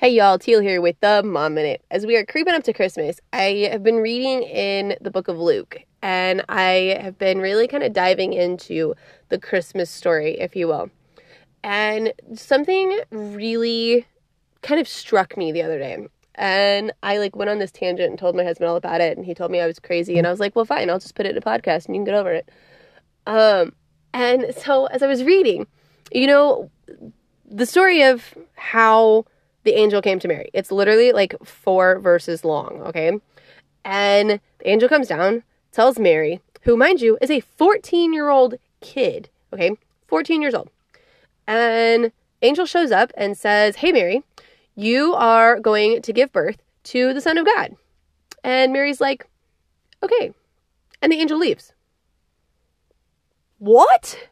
Hey y'all, Teal here with the Mom Minute. As we are creeping up to Christmas, I have been reading in the book of Luke and I have been really kind of diving into the Christmas story, if you will. And something really kind of struck me the other day. And I like went on this tangent and told my husband all about it and he told me I was crazy and I was like, "Well, fine, I'll just put it in a podcast and you can get over it." Um and so as I was reading, you know, the story of how the angel came to Mary. It's literally like four verses long, okay? And the angel comes down, tells Mary, who, mind you, is a 14 year old kid, okay? 14 years old. And angel shows up and says, Hey, Mary, you are going to give birth to the Son of God. And Mary's like, Okay. And the angel leaves. What?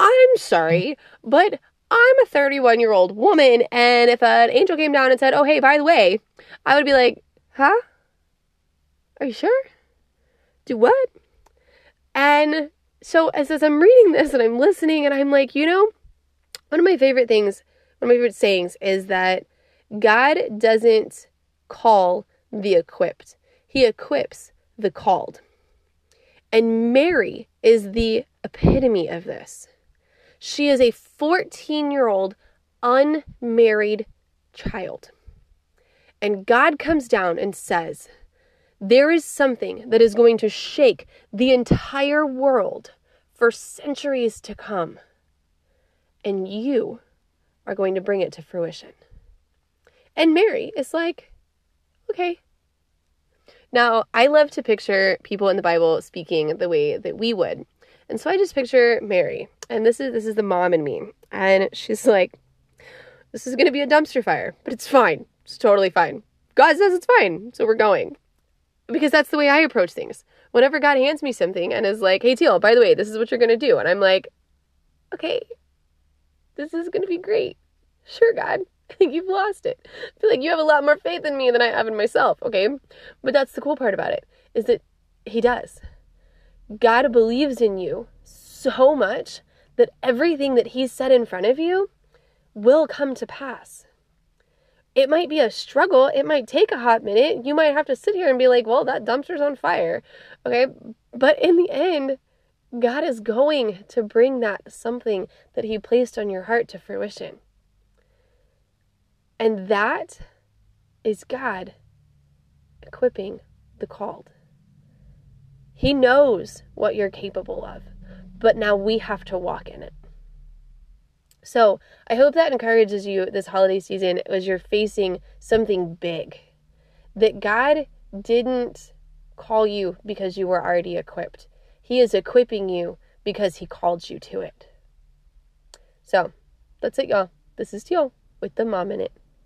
I'm sorry, but I'm a 31 year old woman, and if an angel came down and said, Oh, hey, by the way, I would be like, Huh? Are you sure? Do what? And so, as, as I'm reading this and I'm listening, and I'm like, you know, one of my favorite things, one of my favorite sayings is that God doesn't call the equipped, He equips the called. And Mary is the epitome of this. She is a 14 year old unmarried child. And God comes down and says, There is something that is going to shake the entire world for centuries to come. And you are going to bring it to fruition. And Mary is like, Okay. Now, I love to picture people in the Bible speaking the way that we would. And so I just picture Mary, and this is this is the mom in me, and she's like, "This is gonna be a dumpster fire, but it's fine. It's totally fine. God says it's fine, so we're going." Because that's the way I approach things. Whenever God hands me something and is like, "Hey Teal, by the way, this is what you're gonna do," and I'm like, "Okay, this is gonna be great. Sure, God." I think you've lost it. I feel like you have a lot more faith in me than I have in myself, okay? But that's the cool part about it, is that He does. God believes in you so much that everything that He's set in front of you will come to pass. It might be a struggle. It might take a hot minute. You might have to sit here and be like, well, that dumpster's on fire. Okay. But in the end, God is going to bring that something that He placed on your heart to fruition. And that is God equipping the called. He knows what you're capable of, but now we have to walk in it. So I hope that encourages you this holiday season as you're facing something big. That God didn't call you because you were already equipped, He is equipping you because He called you to it. So that's it, y'all. This is Teal with the Mom Minute.